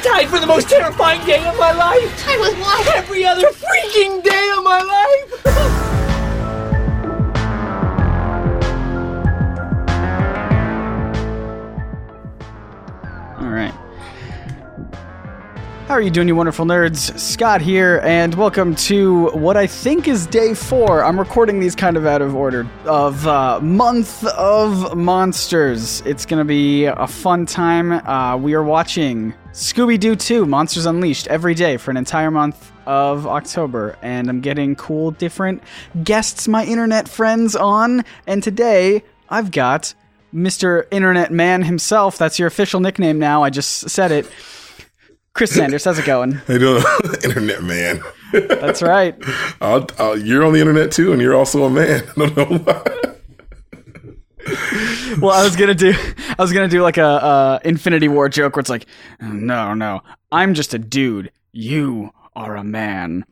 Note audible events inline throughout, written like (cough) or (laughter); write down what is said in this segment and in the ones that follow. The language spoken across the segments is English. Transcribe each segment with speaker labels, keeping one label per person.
Speaker 1: just died for the most terrifying day of my life.
Speaker 2: I was what?
Speaker 1: Every other freaking day of my life. (laughs)
Speaker 3: How are you doing, you wonderful nerds? Scott here, and welcome to what I think is day four. I'm recording these kind of out of order of uh, month of monsters. It's gonna be a fun time. Uh, we are watching Scooby Doo 2: Monsters Unleashed every day for an entire month of October, and I'm getting cool, different guests, my internet friends on. And today I've got Mr. Internet Man himself. That's your official nickname now. I just said it. Chris Sanders, how's it going?
Speaker 4: How you doing, (laughs) internet man?
Speaker 3: That's right. (laughs)
Speaker 4: I'll, I'll, you're on the internet too, and you're also a man. (laughs) I don't know why.
Speaker 3: Well, I was gonna do, I was gonna do like a, uh Infinity War joke where it's like, no, no, I'm just a dude. You are a man.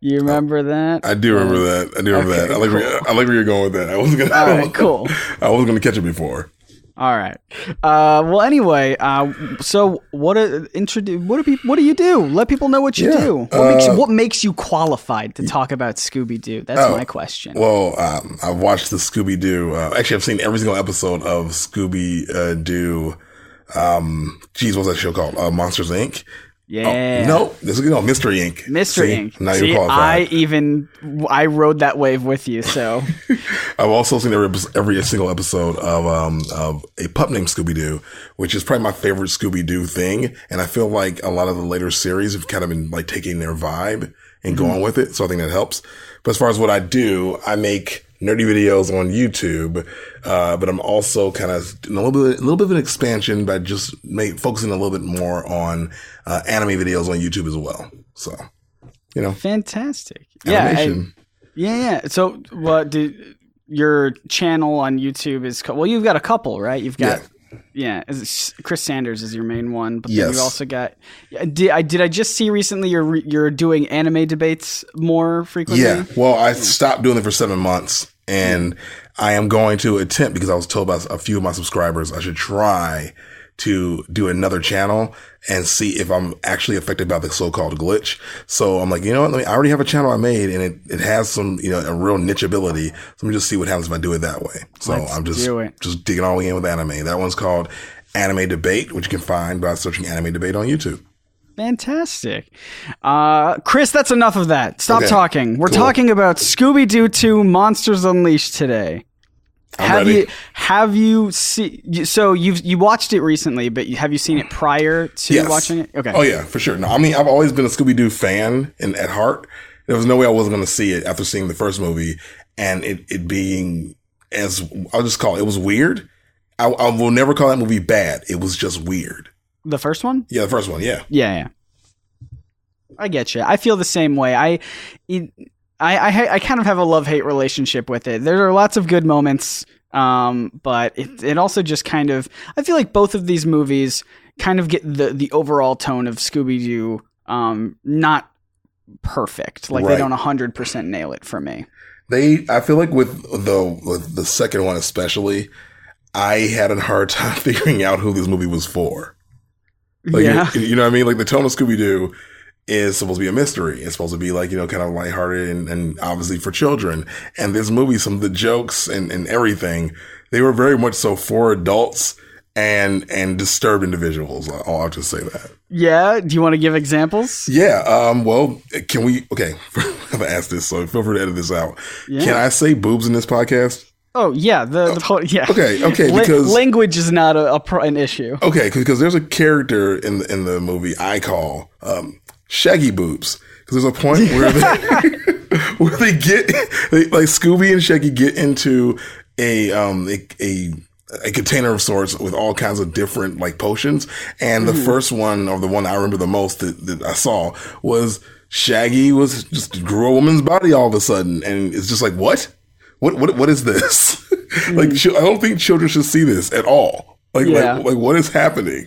Speaker 3: You remember that?
Speaker 4: I do remember that. I do remember
Speaker 3: Okay,
Speaker 4: that. I like, where, I like where you're going with that. I wasn't gonna.
Speaker 3: All right, cool.
Speaker 4: I wasn't gonna catch it before.
Speaker 3: All right. Uh, well, anyway, uh, so what? A, introduce. What do people? What do you do? Let people know what you
Speaker 4: Yeah,
Speaker 3: do. What makes you,
Speaker 4: uh,
Speaker 3: what makes you qualified to talk about Scooby Doo? That's
Speaker 4: Oh,
Speaker 3: my question.
Speaker 4: Well, um, I've watched the Scooby Doo. Uh, actually, I've seen every single episode of Scooby uh, Doo. Um, geez, what's that show called? Uh, Monsters Inc.
Speaker 3: yeah.
Speaker 4: No, this is no Mystery Inc.
Speaker 3: Mystery
Speaker 4: See?
Speaker 3: Inc.
Speaker 4: Now
Speaker 3: See,
Speaker 4: you're
Speaker 3: I even I rode that wave with you. So (laughs)
Speaker 4: I've also seen every every single episode of um of a pup named Scooby Doo, which is probably my favorite Scooby Doo thing. And I feel like a lot of the later series have kind of been like taking their vibe and going with it. So I think that helps. But as far as what I do, I make nerdy videos on YouTube, uh, but I'm also kind of a little bit, a little bit of an expansion by just make, focusing a little bit more on uh, anime videos on YouTube as well. So, you know,
Speaker 3: fantastic. Yeah. I- yeah. Yeah. So what do your channel on YouTube is? co- Well, you've got a couple, right? You've got. Yeah, is it- Chris Sanders is your main one, but then
Speaker 4: Yes.
Speaker 3: you also got. Did I did I just see recently you're you're doing anime debates more frequently?
Speaker 4: Yeah. Well, I hmm. stopped doing it for seven months and hmm. I am going to attempt because I was told by a few of my subscribers I should try to do another channel and see if I'm actually affected by the so-called glitch. So I'm like, you know what? Let me, I already have a channel I made and it, it has some, you know, a real niche ability. So let me just see what happens if I do it that way. So
Speaker 3: Let's
Speaker 4: I'm just, just digging all the way in with anime. That one's called Anime Debate, which you can find by searching Anime Debate on YouTube.
Speaker 3: Fantastic. Uh, Chris, that's enough of that. Stop
Speaker 4: Okay.
Speaker 3: talking. We're
Speaker 4: Cool.
Speaker 3: talking about Scooby Doo 2 Monsters Unleashed today.
Speaker 4: I'm
Speaker 3: have
Speaker 4: ready.
Speaker 3: you have you seen so you've you watched it recently, but you, have you seen it prior to
Speaker 4: Yes.
Speaker 3: watching it? Okay.
Speaker 4: Oh yeah, for sure. No, I mean I've always been a Scooby Doo fan and at heart. There was no way I wasn't going to see it after seeing the first movie and it it being as I'll just call it. It was weird. I, I will never call that movie bad. It was just weird.
Speaker 3: The first one?
Speaker 4: Yeah, the first one. Yeah.
Speaker 3: Yeah, yeah. I get you. I feel the same way. I, it, I, I, I kind of have a love hate relationship with it. There are lots of good moments, um, but it, it also just kind of. I feel like both of these movies kind of get the the overall tone of Scooby Doo, um, not perfect. Like they don't hundred percent nail it for me.
Speaker 4: They. I feel like with the with the second one especially, I had a hard time (laughs) figuring out who this movie was for. Like,
Speaker 3: yeah,
Speaker 4: you, you know what I mean? Like the tone of Scooby Doo is supposed to be a mystery. It's supposed to be like, you know, kind of lighthearted and, and obviously for children. And this movie, some of the jokes and, and everything, they were very much so for adults and, and disturbed individuals. I'll have to say that.
Speaker 3: yeah. Do you want to give examples?
Speaker 4: Yeah. Um, well, can we, okay. (laughs) I've asked this, so feel free to edit this out.
Speaker 3: Yeah.
Speaker 4: Can I say boobs in this podcast?
Speaker 3: Oh yeah, the, the whole- yeah.
Speaker 4: Okay. Okay.
Speaker 3: La-
Speaker 4: Because,
Speaker 3: language is not a, a pro- an issue.
Speaker 4: Okay, because there's a character in the, in the movie I call um, Shaggy Boobs. Because there's a point where they (laughs) (laughs) where they get they, like Scooby and Shaggy get into a um a, a a container of sorts with all kinds of different like potions, and the first one or the one I remember the most that, that I saw was Shaggy was just grew a woman's body all of a sudden, and it's just like what. What what what is this? (laughs) like, I don't think children should see this at all. Like,
Speaker 3: Yeah.
Speaker 4: like, like, what is happening?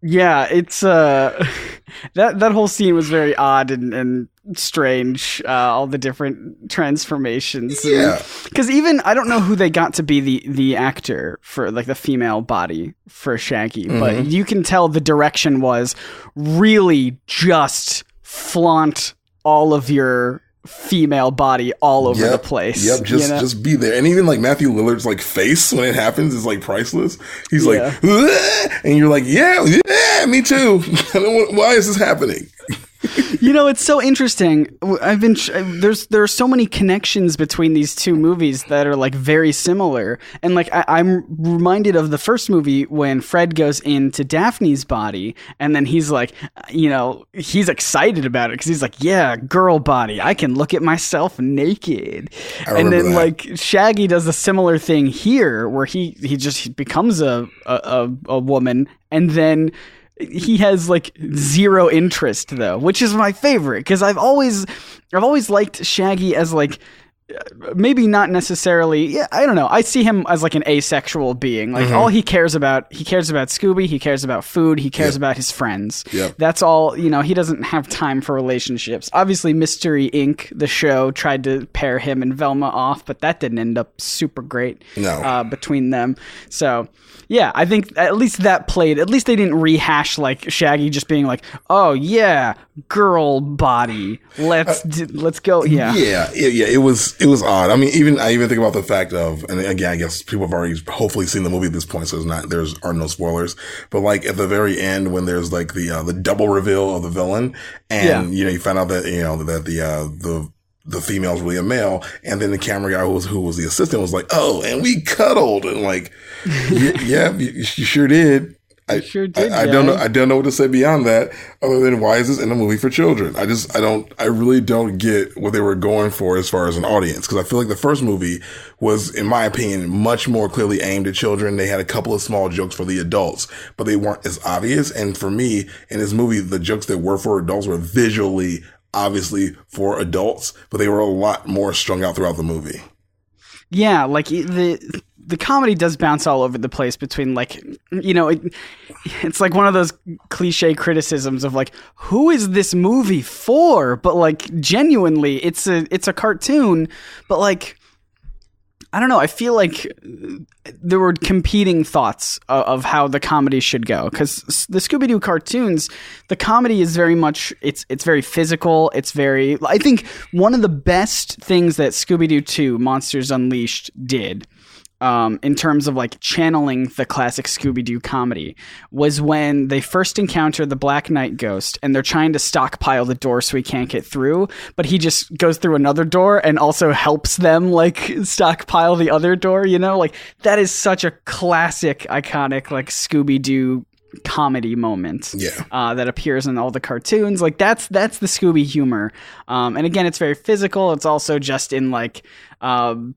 Speaker 3: Yeah, it's uh (laughs) that that whole scene was very odd and, and strange. Uh, all the different transformations.
Speaker 4: Yeah.
Speaker 3: Because even I don't know who they got to be the the actor for like the female body for Shaggy, but you can tell the direction was really just flaunt all of your female body all over the place.
Speaker 4: Yep, just
Speaker 3: you know?
Speaker 4: just be there. And even like Matthew Lillard's like face when it happens is like priceless. He's
Speaker 3: Yeah.
Speaker 4: like, "Ugh," and you're like, yeah, yeah, me too. (laughs) I don't want- Why is this happening? (laughs)
Speaker 3: You know, it's so interesting. I've been there's there are so many connections between these two movies that are like very similar, and like I, I'm reminded of the first movie when Fred goes into Daphne's body, and then he's like, you know, he's excited about it because he's like, yeah, girl body, I can look at myself naked, and then
Speaker 4: that.
Speaker 3: like Shaggy does a similar thing here, where he he just becomes a a, a, a woman, and then he has like zero interest though, which is my favorite because I've always I've always liked Shaggy as like maybe not necessarily yeah I don't know I see him as like an asexual being like all he cares about he cares about Scooby he cares about food he cares about his friends
Speaker 4: Yep.
Speaker 3: that's all you know he doesn't have time for relationships obviously Mystery Inc the show tried to pair him and Velma off but that didn't end up super great
Speaker 4: No.
Speaker 3: uh, between them so yeah, I think at least that played. At least they didn't rehash like Shaggy just being like, "Oh yeah, girl body, let's d- let's go." Yeah,
Speaker 4: Yeah, yeah, yeah. It was it was odd. I mean, even I even think about the fact of, and again, I guess people have already hopefully seen the movie at this point, so there's not there's are no spoilers. But like at the very end, when there's like the uh, the double reveal of the villain, and you know you find out that you know that the uh, the the female's really a male, and then the camera guy who was who was the assistant was like, "Oh, and we cuddled," and like, yeah, yeah you, you sure did. I
Speaker 3: sure did,
Speaker 4: I, I don't know. I don't know what to say beyond that, other than why is this in a movie for children? I just, I don't, I really don't get what they were going for as far as an audience. Cause I feel like the first movie was, in my opinion, much more clearly aimed at children. They had a couple of small jokes for the adults, but they weren't as obvious. And for me, in this movie, the jokes that were for adults were visually, obviously for adults, but they were a lot more strung out throughout the movie.
Speaker 3: yeah. Like the the comedy does bounce all over the place between like you know it, it's like one of those cliche criticisms of like who is this movie for but like genuinely it's a it's a cartoon but like I don't know. I feel like there were competing thoughts of, of how the comedy should go because the Scooby Doo cartoons, the comedy is very much it's it's very physical. It's very. I think one of the best things that Scooby Doo Two Monsters Unleashed did. Um, in terms of like channeling the classic Scooby Doo comedy, was when they first encounter the Black Knight ghost and they're trying to stockpile the door so he can't get through, but he just goes through another door and also helps them like (laughs) stockpile the other door, you know? Like that is such a classic, iconic, like Scooby Doo comedy moment
Speaker 4: Yeah.
Speaker 3: uh, that appears in all the cartoons like that's that's the scooby humor um, and again it's very physical it's also just in like um,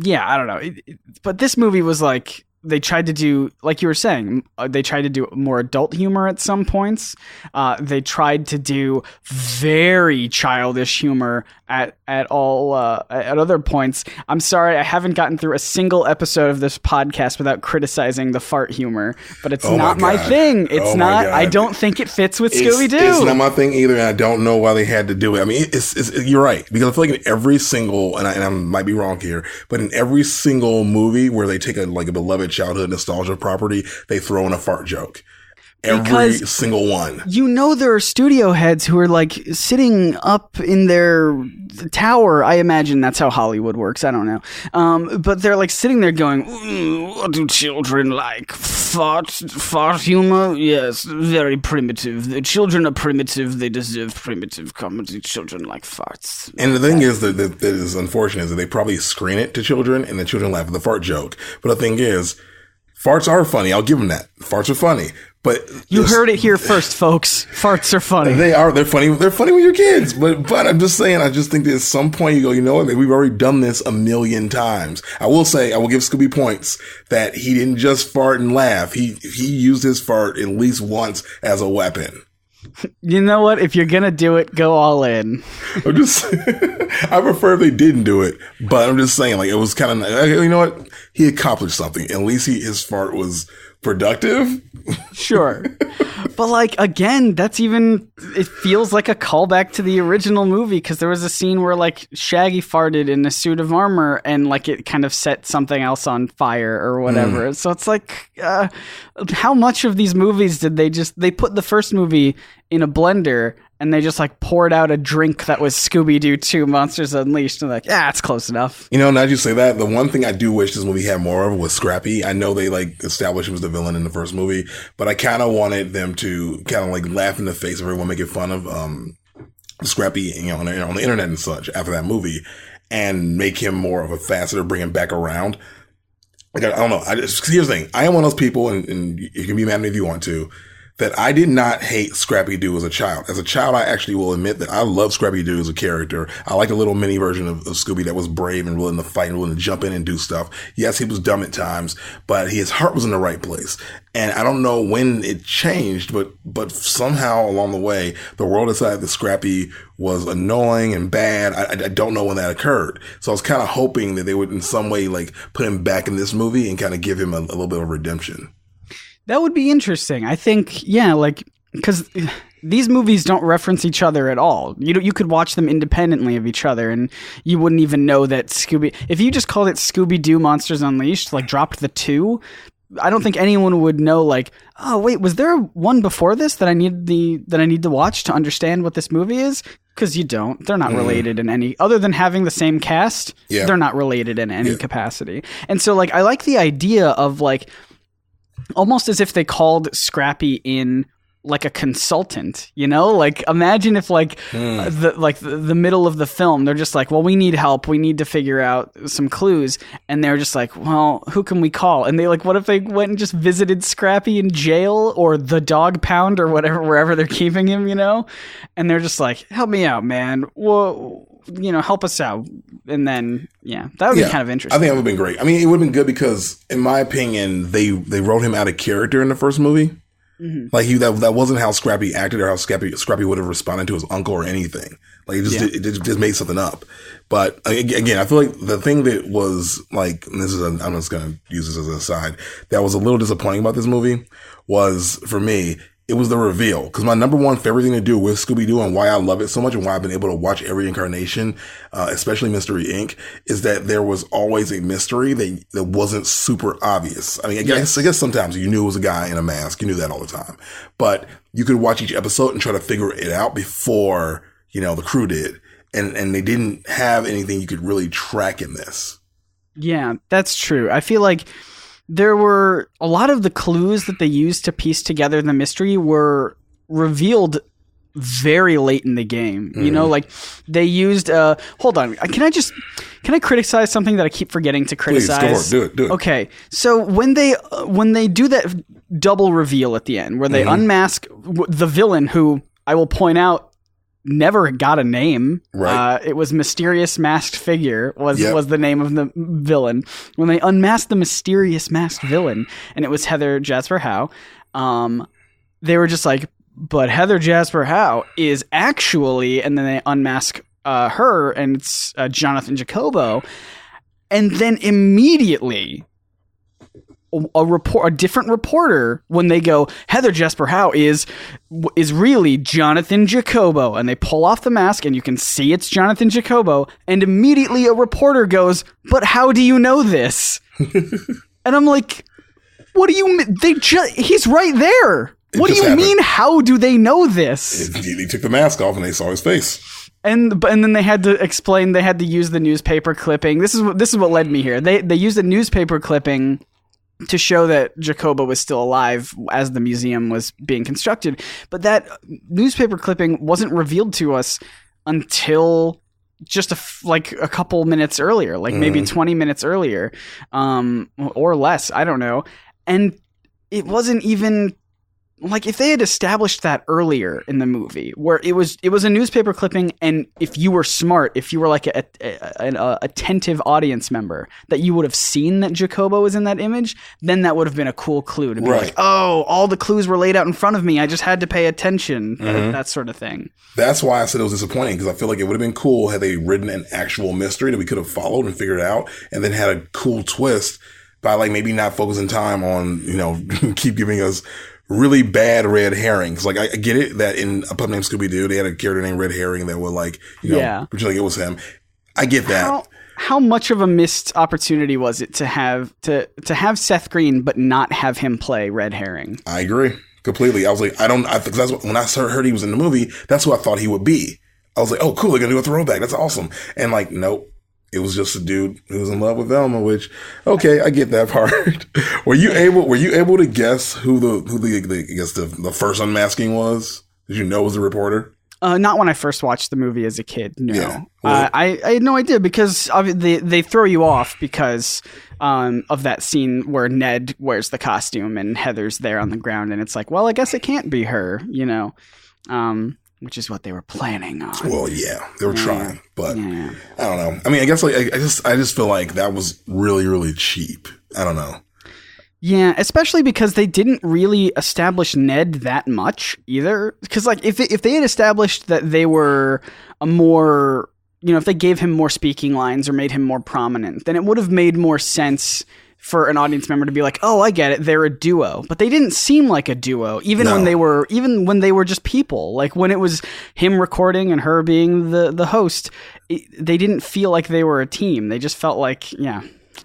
Speaker 3: yeah i don't know. It- it- but this movie was like they tried to do like you were saying uh, they tried to do more adult humor at some points. Uh, they tried to do very childish humor at at all uh, at other points i'm sorry i haven't gotten through a single episode of this podcast without criticizing the fart humor but it's
Speaker 4: Oh
Speaker 3: not my,
Speaker 4: God.
Speaker 3: thing it's
Speaker 4: Oh
Speaker 3: not i don't think it fits with scooby-doo
Speaker 4: It's not my thing either, and I don't know why they had to do it. I mean, it's, it's, you're right because I feel like in every single, and I, and I might be wrong here, but in every single movie where they take a like a beloved childhood nostalgia property, they throw in a fart joke. Every
Speaker 3: Because-
Speaker 4: single one.
Speaker 3: you know there are studio heads who are like sitting up in their tower. I imagine that's how hollywood works. I don't know. Um, but they're like sitting there going "Mm, what do children like? Fart fart humor? Yes very primitive. The children are primitive. They deserve primitive comedy. Children like farts.
Speaker 4: And the thing is that, that that is unfortunate is that they probably screen it to children, and the children laugh at the fart joke. But the thing is, farts are funny. I'll give them that. Farts are funny, but
Speaker 3: you heard it here first folks farts are funny
Speaker 4: They are. They're funny. They're funny with your kids. But but I'm just saying. I just think that at some point you go. You know what? We've already done this a million times. I will say. I will give Scooby points that he didn't just fart and laugh. He he used his fart at least once as a weapon. (laughs)
Speaker 3: you know what if you're gonna do it go all in (laughs)
Speaker 4: I'm just. (laughs) I prefer if they didn't do it, but I'm just saying. Like it was kind of. You know what? He accomplished something. At least he his fart was productive.
Speaker 3: Sure. (laughs) But like again, that's even it feels like a callback to the original movie because there was a scene where like Shaggy farted in a suit of armor and like it kind of set something else on fire or whatever.
Speaker 4: Hmm.
Speaker 3: So it's like uh, how much of these movies did they just they put the first movie in a blender and they just like poured out a drink that was Scooby Doo 2 Monsters Unleashed and like, yeah, it's close enough.
Speaker 4: You know, now you say that, the one thing I do wish this movie had more of was Scrappy. I know they like established he was the villain in the first movie, but I kind of wanted them to kind of like laugh in the face of everyone making fun of um Scrappy, you know, on the, on the internet and such after that movie, and make him more of a facet or bring him back around. Like I, I don't know. I just, here's the thing. I am one of those people, and, and you can be mad at me if you want to. That I did not hate Scrappy Doo as a child. As a child, I actually will admit that I love Scrappy Doo as a character. I like a little mini version of, of Scooby that was brave and willing to fight and willing to jump in and do stuff. Yes, he was dumb at times, but his heart was in the right place. And I don't know when it changed, but but somehow along the way, the world decided that Scrappy was annoying and bad. I, I don't know when that occurred. So I was kind of hoping that they would in some way like put him back in this movie and kind of give him a, a little bit of redemption.
Speaker 3: That would be interesting. I think, yeah, like because these movies don't reference each other at all. You you could watch them independently of each other, and you wouldn't even know that Scooby. If you just called it Scooby Doo Monsters Unleashed, like dropped the two, I don't think anyone would know. Like, oh wait, was there one before this that I need the that I need to watch to understand what this movie is? Because you don't. They're not mm-hmm. related in any other than having the same cast.
Speaker 4: Yeah.
Speaker 3: They're not related in any capacity. And so, like, I like the idea of like almost as if they called Scrappy in like a consultant, you know? Like imagine if like uh, the like the, the middle of the film they're just like, "Well, we need help. We need to figure out some clues." And they're just like, "Well, who can we call?" And they like, "What if they went and just visited Scrappy in jail or the dog pound or whatever wherever they're (laughs) keeping him, you know?" And they're just like, "Help me out, man. Well, you know, help us out." And then, yeah, that would be kind of interesting.
Speaker 4: I think that would have been great. I mean, it would have been good because, in my opinion, they they wrote him out of character in the first movie. Mm-hmm. Like he that that wasn't how Scrappy acted or how Scrappy Scrappy would have responded to his uncle or anything. Like it just
Speaker 3: Yeah.
Speaker 4: it, just- just made something up. But again, I feel like the thing that was like and this is a, I'm just gonna use this as an aside that was a little disappointing about this movie was for me it was the reveal because my number one favorite thing to do with Scooby Doo and why I love it so much and why I've been able to watch every incarnation, uh, especially Mystery Inc., is that there was always a mystery that that wasn't super obvious. I mean, I guess I guess sometimes you knew it was a guy in a mask, you knew that all the time, but you could watch each episode and try to figure it out before you know the crew did, and and they didn't have anything you could really track in this.
Speaker 3: Yeah, that's true. I feel like there were a lot of the clues that they used to piece together the mystery were revealed very late in the game. You know, like they used uh hold on. Can I just can I criticize something that I keep forgetting to
Speaker 4: Please,
Speaker 3: criticize?
Speaker 4: for. Do it. Do it.
Speaker 3: Okay, so when they uh, when they do that double reveal at the end, where they unmask w- the villain, who I will point out never got a name.
Speaker 4: Right.
Speaker 3: Uh, it was mysterious masked figure was
Speaker 4: Yep.
Speaker 3: was the name of the villain. When they unmasked the mysterious masked villain, and it was Heather Jasper Howe, um, they were just like, but Heather Jasper Howe is actually, and then they unmask uh, her, and it's uh, Jonathan Jacobo, and then immediately a- report a different reporter when they go Heather Jasper Howe is is really Jonathan Jacobo and they pull off the mask and you can see it's Jonathan Jacobo and immediately a reporter goes but how do you know this (laughs) and I'm like what do you mean they just he's right there what do you
Speaker 4: happened.
Speaker 3: mean how do they know this
Speaker 4: He, took the mask off and they saw his face.
Speaker 3: and but and then they had to explain they had to use the newspaper clipping. This is what this is what led me here. They they used a newspaper clipping to show that Jacobo was still alive as the museum was being constructed. But that newspaper clipping wasn't revealed to us until just a f- like a couple minutes earlier, like maybe 20 minutes earlier um or less, I don't know. And it wasn't even like if they had established that earlier in the movie where it was it was a newspaper clipping and if you were smart if you were like a, a, an a attentive audience member that you would have seen that jacobo was in that image then that would have been a cool clue to be
Speaker 4: Right.
Speaker 3: like oh all the clues were laid out in front of me. I just had to pay attention mm-hmm. that sort of thing.
Speaker 4: That's why I said it was disappointing because I feel like it would have been cool had they written an actual mystery that we could have followed and figured out and then had a cool twist by like maybe not focusing time on, you know, (laughs) keep giving us really bad red herrings. Like I, I get it that in a pup named Scooby Doo, they had a character named Red Herring that would like, you know,
Speaker 3: Yeah.
Speaker 4: pretend like it was him. I get that.
Speaker 3: How how much of a missed opportunity was it to have to to have Seth Green but not have him play Red Herring?
Speaker 4: I agree completely. I was like, I don't, I because that's what, when I heard he was in the movie, that's who I thought he would be. I was like, oh, cool, they're gonna do a throwback. That's awesome. And like, nope. It was just a dude who was in love with Velma, which, okay, I get that (laughs) part. were you able, were you able to guess who the, who the, the I guess the, the first unmasking was? Did you know it was the reporter?
Speaker 3: Uh, not when I first watched the movie as a kid. No,
Speaker 4: Yeah.
Speaker 3: uh, I, I had no idea because they they throw you off because um, of that scene where Ned wears the costume and Heather's there on the ground, and it's like, well, I guess it can't be her, you know, um, which is what they were planning on.
Speaker 4: Well, yeah, they were trying, but
Speaker 3: Yeah.
Speaker 4: I don't know. I mean, I guess like, I, I just, I just feel like that was really, really cheap. I don't know.
Speaker 3: Yeah, especially because they didn't really establish Ned that much either. Because like if if they had established that they were a more you know if they gave him more speaking lines or made him more prominent, then it would have made more sense for an audience member to be like, "Oh, I get it. They're a duo." But they didn't seem like a duo even when they were even when they were just people. Like when it was him recording and her being the the host, it, they didn't feel like they were a team. They just felt like, yeah.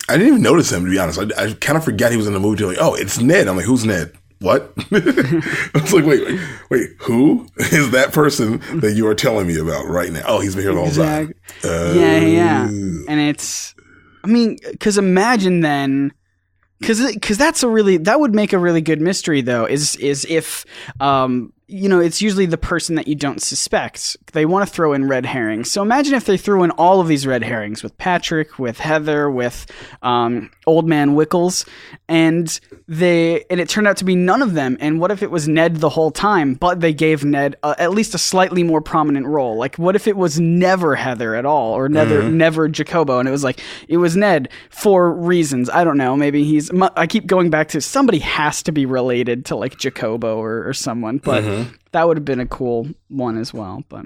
Speaker 4: I didn't even notice him to be honest. I, I kind of forget he was in the movie. Like, oh, it's Ned. I'm like, who's Ned? What? (laughs) I was like, wait, wait, wait, who is that person that you are telling me about right now? Oh, he's been here the whole time. Uh,
Speaker 3: yeah, yeah. And it's, I mean, because imagine then, because because that's a really that would make a really good mystery though. Is is if um you know it's usually the person that you don't suspect. They want to throw in red herrings. So imagine if they threw in all of these red herrings with Patrick, with Heather, with um old man Wickles, and they and it turned out to be none of them. And what if it was Ned the whole time, but they gave Ned uh, at least a slightly more prominent role? Like what if it was never Heather at all, or never never Jacobo, and it was like it was Ned for reasons I don't know. Maybe he's. I keep going back to somebody has to be related to like Jacobo or, or someone, but that would have been a cool one as well. But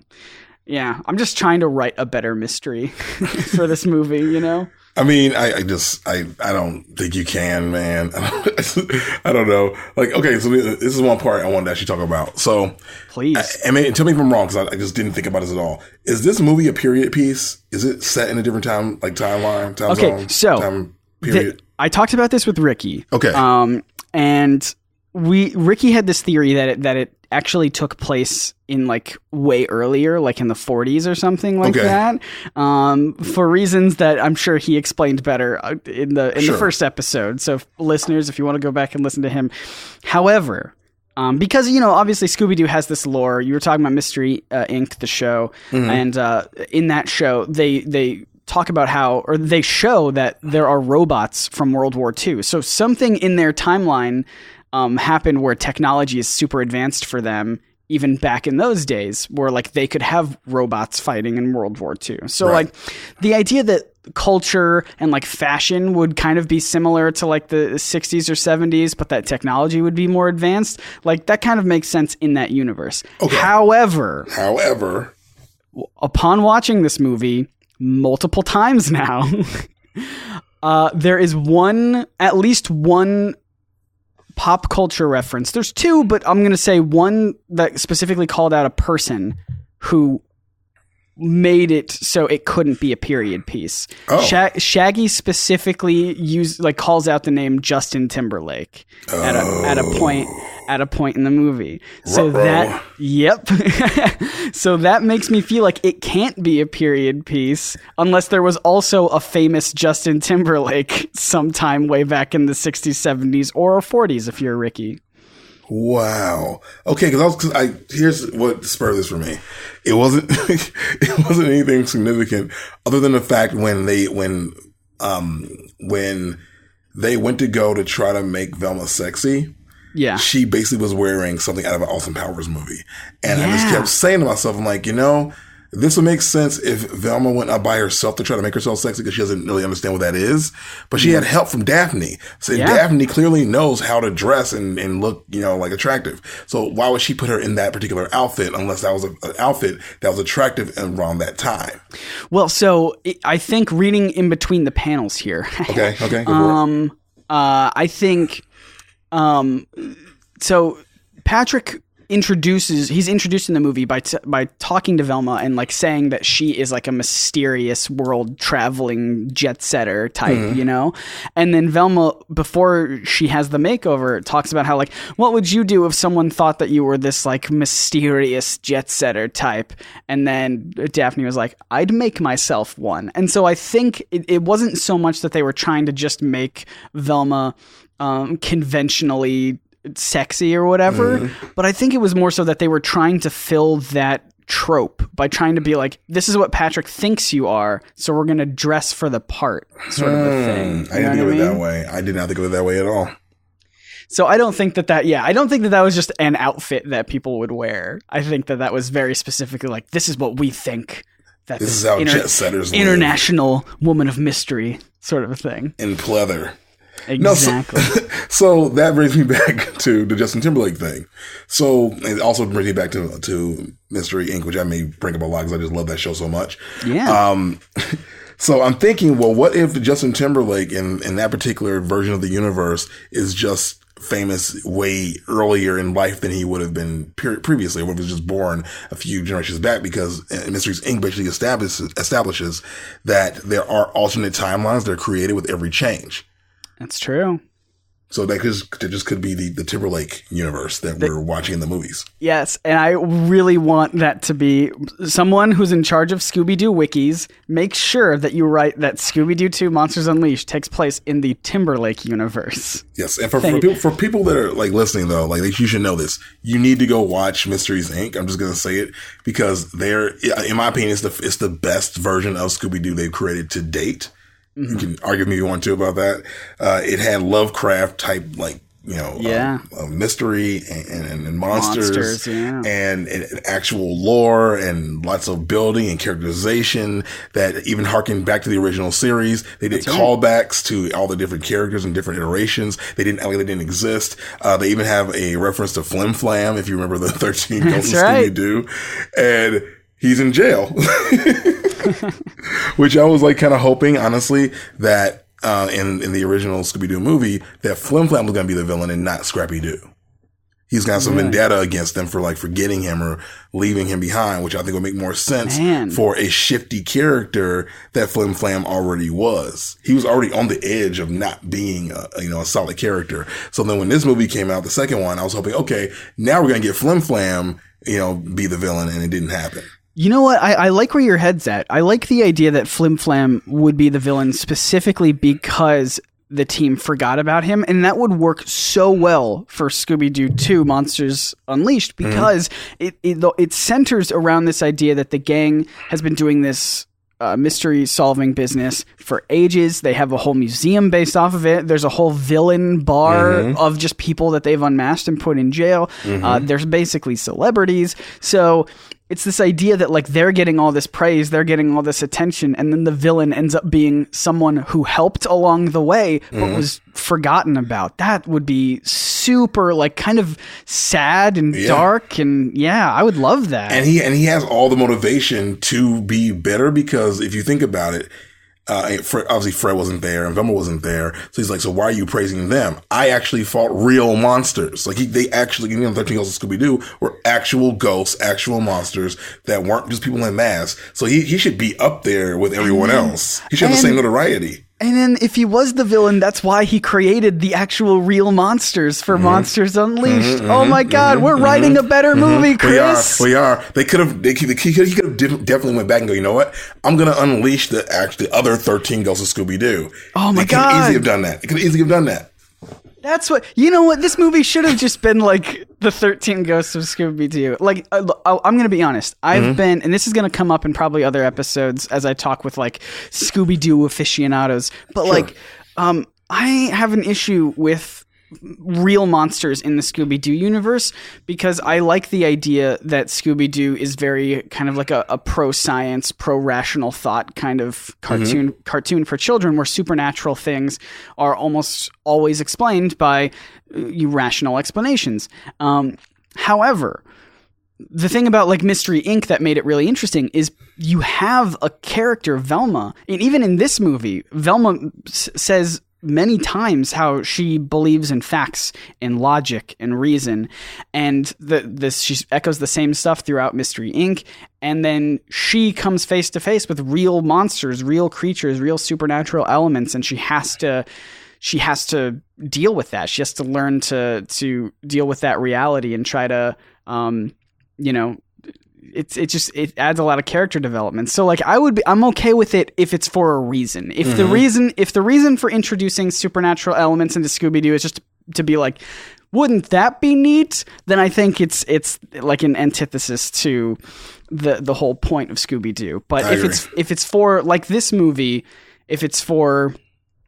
Speaker 3: yeah, I'm just trying to write a better mystery (laughs) for this movie. You know.
Speaker 4: I mean, I, I just, I, I don't think you can, man. (laughs) I don't know. Like, okay, so this is one part I wanted to actually talk about. So,
Speaker 3: Please.
Speaker 4: I, I mean, tell me if I'm wrong because I, I just didn't think about this at all. Is this movie a period piece? Is it set in a different time, like timeline, time
Speaker 3: Okay,
Speaker 4: zone,
Speaker 3: so,
Speaker 4: time period?
Speaker 3: I talked about this with Ricky.
Speaker 4: Okay.
Speaker 3: Um, and we Ricky had this theory that it, that it actually took place in like way earlier, like in the 40s or something like
Speaker 4: Okay.
Speaker 3: that. Um, for reasons that I'm sure he explained better uh, in the in
Speaker 4: Sure.
Speaker 3: the first episode. So, if- listeners, if you want to go back and listen to him, however. Um, because you know, obviously, Scooby Doo has this lore. You were talking about Mystery uh, Inc., the show, and uh, in that show, they they talk about how, or they show that there are robots from World War II. So something in their timeline um, happened where technology is super advanced for them. Even back in those days, where like they could have robots fighting in World War II. So
Speaker 4: Right.
Speaker 3: like the idea that culture and like fashion would kind of be similar to like the 60s or 70s, but that technology would be more advanced, like that kind of makes sense in that universe. However,
Speaker 4: However,
Speaker 3: upon watching this movie multiple (laughs) times now, (laughs) uh, there is one, at least one pop culture reference. There's two, but I'm going to say one that specifically called out a person who made it so it couldn't be a period piece.
Speaker 4: Oh.
Speaker 3: Sha- Shaggy specifically used like calls out the name Justin Timberlake at a at a point oh. At a point in the movie. So
Speaker 4: Ruh-roh.
Speaker 3: that yep. (laughs) so that makes me feel like it can't be a period piece unless there was also a famous Justin Timberlake (laughs) sometime way back in the 60s, 70s or 40s if you're Ricky.
Speaker 4: Wow. Okay, because I was. Cause I here's what spurred this for me. It wasn't. (laughs) it wasn't anything significant other than the fact when they when um when they went to go to try to make Velma sexy.
Speaker 3: Yeah.
Speaker 4: She basically was wearing something out of an Austin Powers movie, and I just kept saying to myself, "I'm like, you know." This would make sense if Velma went out by herself to try to make herself sexy because she doesn't really understand what that is. But she had help from Daphne. So
Speaker 3: Yeah.
Speaker 4: Daphne clearly knows how to dress and, and look, you know, like attractive. So why would she put her in that particular outfit unless that was a, an outfit that was attractive around that time?
Speaker 3: Well, so I think reading in between the panels here.
Speaker 4: Okay, okay, go for it. (laughs)
Speaker 3: um, uh, I think, um, so Patrick introduces he's introduced in the movie by t- by talking to Velma and like saying that she is like a mysterious world traveling jet setter type, you know? And then Velma before she has the makeover talks about how like what would you do if someone thought that you were this like mysterious jet setter type? And then Daphne was like, I'd make myself one. And so I think it, it wasn't so much that they were trying to just make Velma um, conventionally sexy or whatever. But I think it was more so that they were trying to fill that trope by trying to be like, this is what Patrick thinks you are, so we're gonna dress for the part, sort of a thing.
Speaker 4: Hmm, I didn't think of it that way. I did not think of it that way at all.
Speaker 3: So I don't think that that, yeah, I don't think that that was just an outfit that people would wear. I think that that was very specifically like, this is what we think that
Speaker 4: This
Speaker 3: this
Speaker 4: is how jet setters live.
Speaker 3: international woman of mystery sort of a thing.
Speaker 4: In pleather. So-
Speaker 3: Exactly. (laughs)
Speaker 4: So that brings me (laughs) back to the Justin Timberlake thing. So it also brings me back to to Mystery Inc., which I may bring up a lot because I just love that show so much.
Speaker 3: yeah.
Speaker 4: Um, (laughs) so I'm thinking, well, what if Justin Timberlake in in that particular version of the universe is just famous way earlier in life than he would have been pre- previously, or was just born a few generations back? Because uh, Mysteries Inc. basically establishes establishes that there are alternate timelines that are created with every change.
Speaker 3: That's true.
Speaker 4: So that just, that just could be the, the Timberlake universe that we're watching in the movies.
Speaker 3: Yes, and I really want that to be someone who's in charge of Scooby Doo wikis. Make sure that you write that Scooby Doo 2 Monsters Unleashed takes place in the Timberlake universe.
Speaker 4: Yes, and for, for people for people that are like listening though, like you should know this. You need to go watch Mysteries Inc. I'm just gonna say it because they're, in my opinion, it's the it's the best version of Scooby Doo they've created to date.
Speaker 3: Mm-hmm.
Speaker 4: You can argue me you want to about that. Uh, it had Lovecraft type like you know
Speaker 3: Yeah.
Speaker 4: um, uh, mystery and, and, and monsters,
Speaker 3: Monsters, yeah.
Speaker 4: and, and, actual lore and lots of building and characterization that even harkened back to the original series. They did callbacks to all the different characters and different iterations. They didn't, like, they didn't exist. Uh, they even have a reference to Flim Flam, if you remember the (laughs) 13 Ghosts of
Speaker 3: That's right.
Speaker 4: Scooby Doo. And he's in jail. (laughs) (laughs) Which I was like kind of hoping, honestly, that uh, in in the original Scooby Doo movie, that Flim Flam was going to be the villain and not Scrappy Doo. He's got some vendetta against them for like forgetting him or leaving him behind, which I think would make more sense
Speaker 3: Man.
Speaker 4: for a shifty character that Flim Flam already was. He was already on the edge of not being a, you know, a solid character. So then when this movie came out, the second one, I was hoping, okay, now we're going to get Flim Flam, you know, be the villain and it didn't happen.
Speaker 3: You know what? I, I like where your head's at. I like the idea that Flim Flam would be the villain specifically because the team forgot about him, and that would work so well for Scooby Doo 2 Monsters Unleashed because it, it it centers around this idea that the gang has been doing this uh, mystery solving business for ages. They have a whole museum based off of it. There's a whole villain bar of just people that they've unmasked and put in jail. Uh, there's basically celebrities. So it's this idea that like they're getting all this praise, they're getting all this attention, and then the villain ends up being someone who helped along the way but mm-hmm. was forgotten about. That would be super like kind of sad and
Speaker 4: Yeah.
Speaker 3: dark and yeah, I would love that.
Speaker 4: and he and he has all the motivation to be better because if you think about it, uh, Fred, obviously Fred wasn't there and Velma wasn't there, so he's like, so why are you praising them? I actually fought real monsters. Like he, they actually, you know, Thirteen Ghosts of Scooby Doo were actual ghosts, actual monsters that weren't just people in masks. So he he should be up there with everyone else. He should have the same notoriety.
Speaker 3: And then if he was the villain, that's why he created the actual real monsters for
Speaker 4: Mm-hmm.
Speaker 3: Monsters Unleashed. Mm-hmm, oh my mm-hmm, god, mm-hmm, we're writing a better movie,
Speaker 4: We are,
Speaker 3: Chris.
Speaker 4: we are. They could have. They could. He could. He could have definitely went back and go. You know what? I'm gonna unleash the act the other 13 ghosts of Scooby Doo.
Speaker 3: Oh my god.
Speaker 4: they could Easily have done that. They could easily have done that.
Speaker 3: That's what you know. What this movie should have just been like the Thirteen Ghosts of Scooby Doo. Like I, I'm going to be honest. I've
Speaker 4: Mm-hmm.
Speaker 3: been, and this is going to come up in probably other episodes as I talk with like Scooby Doo aficionados. But like, um, I have an issue with real monsters in the Scooby Doo universe because I like the idea that Scooby Doo is very kind of like a, a pro science, pro rational thought kind of cartoon cartoon for children, where supernatural things are almost always explained by uh, rational explanations. Um, however, the thing about like Mystery Inc. that made it really interesting is you have a character Velma, and even in this movie, Velma s- says many times how she believes in facts and logic and reason. And the this she echoes the same stuff throughout mystery inc. And then she comes face to face with real monsters real creatures real supernatural elements. And she has to she has to deal with that. She has to learn to to deal with that reality and try to um you know it's it just it adds a lot of character development. So like I would be I'm okay with it if it's for a reason. If the mm-hmm. reason if the reason for introducing supernatural elements into Scooby Doo is just to be like wouldn't that be neat? Then I think it's it's like an antithesis to the the whole point of Scooby Doo. But
Speaker 4: I
Speaker 3: if
Speaker 4: agree.
Speaker 3: it's if it's for like this movie, if it's for